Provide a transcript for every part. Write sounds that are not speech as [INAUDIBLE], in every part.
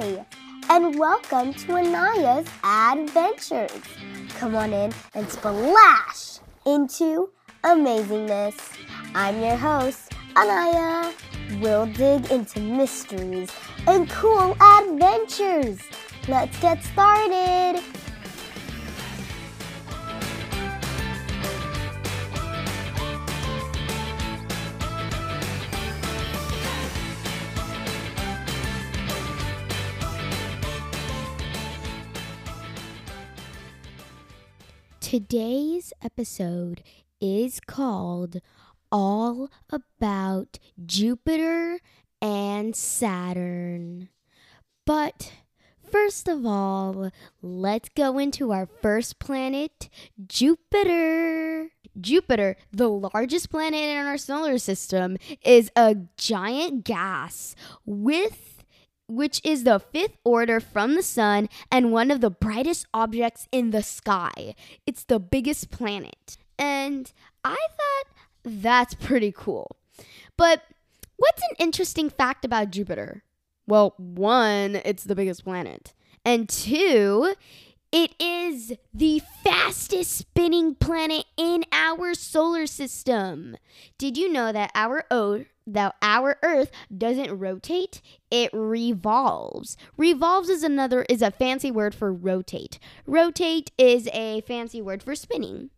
Hi, and welcome to Anaya's Adventures. Come on in and splash into amazingness. I'm your host, Anaya. We'll dig into mysteries and cool adventures. Let's get started. Today's episode is called All About Jupiter and Saturn. But first of all, let's go into our first planet, Jupiter. Jupiter, the largest planet in our solar system, is a giant gas with which is the fifth order from the sun and one of the brightest objects in the sky. It's the biggest planet. And I thought that's pretty cool. But what's an interesting fact about Jupiter? Well, one, it's the biggest planet. And two, it is the fastest spinning planet in our solar system. Did you know that our Earth, that our Earth doesn't rotate, it revolves. Revolves is another is a fancy word for rotate. Rotate is a fancy word for spinning.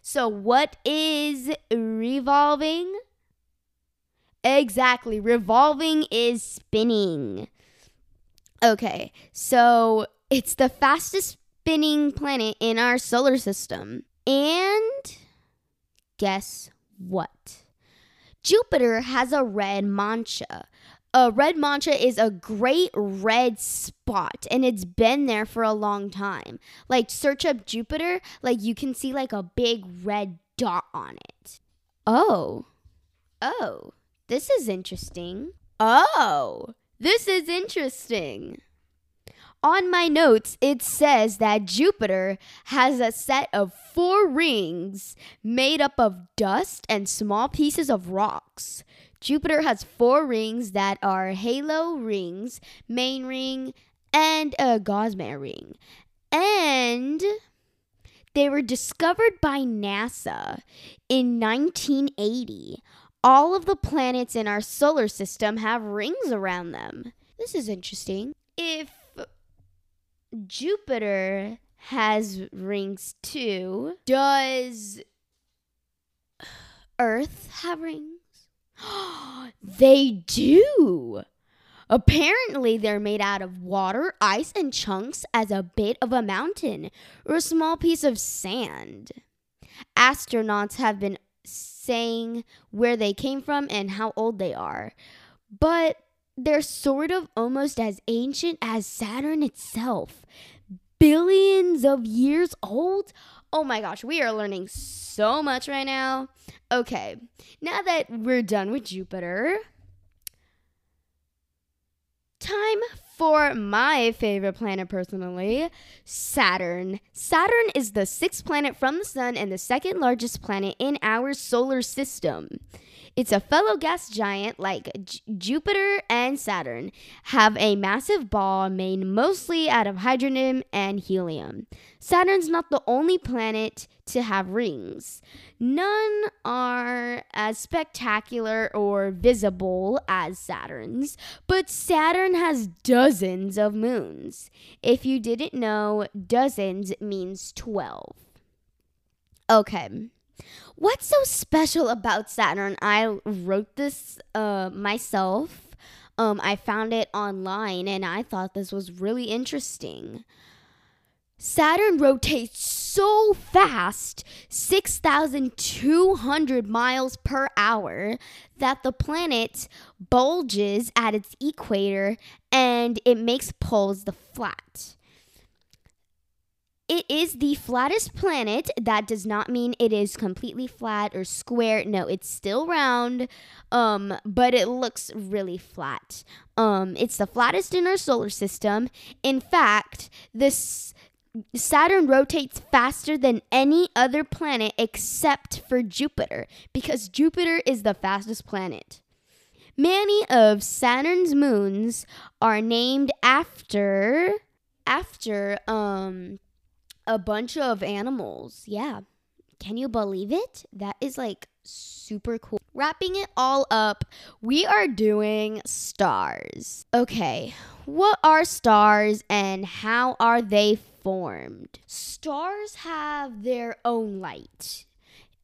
So what is revolving? Exactly, revolving is spinning. Okay, so it's the fastest spinning planet in our solar system. And guess what? Jupiter has a red mancha. A red mancha is a great red spot and it's been there for a long time. Like search up Jupiter, like you can see like a big red dot on it. Oh. Oh. This is interesting. Oh. This is interesting. On my notes, it says that Jupiter has a set of four rings made up of dust and small pieces of rocks. Jupiter has four rings that are halo rings, main ring, and a Gossamer ring. And they were discovered by NASA in 1980. All of the planets in our solar system have rings around them. This is interesting. If Jupiter has rings too. Does Earth have rings? [GASPS] they do. Apparently, they're made out of water, ice, and chunks as a bit of a mountain or a small piece of sand. Astronauts have been saying where they came from and how old they are, but they're sort of almost as ancient as Saturn itself. Billions of years old? Oh my gosh, we are learning so much right now. Okay, now that we're done with Jupiter, time for my favorite planet personally, Saturn. Saturn is the sixth planet from the sun and the second largest planet in our solar system. It's a fellow gas giant like J- Jupiter and Saturn have a massive ball made mostly out of hydrogen and helium. Saturn's not the only planet to have rings. None are as spectacular or visible as Saturn's, but Saturn has dozens of moons. If you didn't know, dozens means 12. Okay. What's so special about Saturn? I wrote this uh, myself. Um, I found it online and I thought this was really interesting. Saturn rotates so fast, 6,200 miles per hour, that the planet bulges at its equator and it makes poles the flat. It is the flattest planet. That does not mean it is completely flat or square. No, it's still round, um, but it looks really flat. Um, it's the flattest in our solar system. In fact, this Saturn rotates faster than any other planet except for Jupiter because Jupiter is the fastest planet. Many of Saturn's moons are named after after um a bunch of animals. Yeah. Can you believe it? That is like super cool. Wrapping it all up, we are doing stars. Okay, what are stars and how are they formed? Stars have their own light.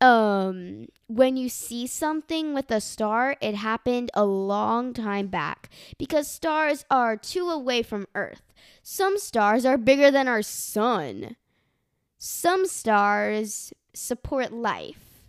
Um, when you see something with a star, it happened a long time back because stars are too away from Earth. Some stars are bigger than our sun. Some stars support life.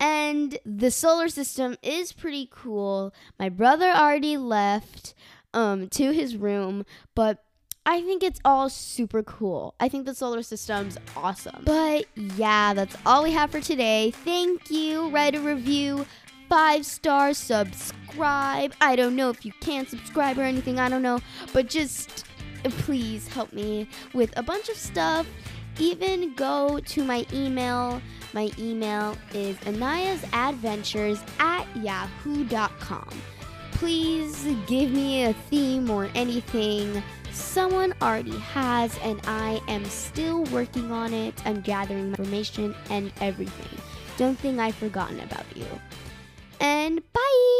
And the solar system is pretty cool. My brother already left um, to his room, but I think it's all super cool. I think the solar system's awesome. But yeah, that's all we have for today. Thank you. Write a review, five stars, subscribe. I don't know if you can subscribe or anything, I don't know. But just please help me with a bunch of stuff. Even go to my email. My email is anayasadventures at yahoo.com. Please give me a theme or anything someone already has, and I am still working on it. I'm gathering information and everything. Don't think I've forgotten about you. And bye!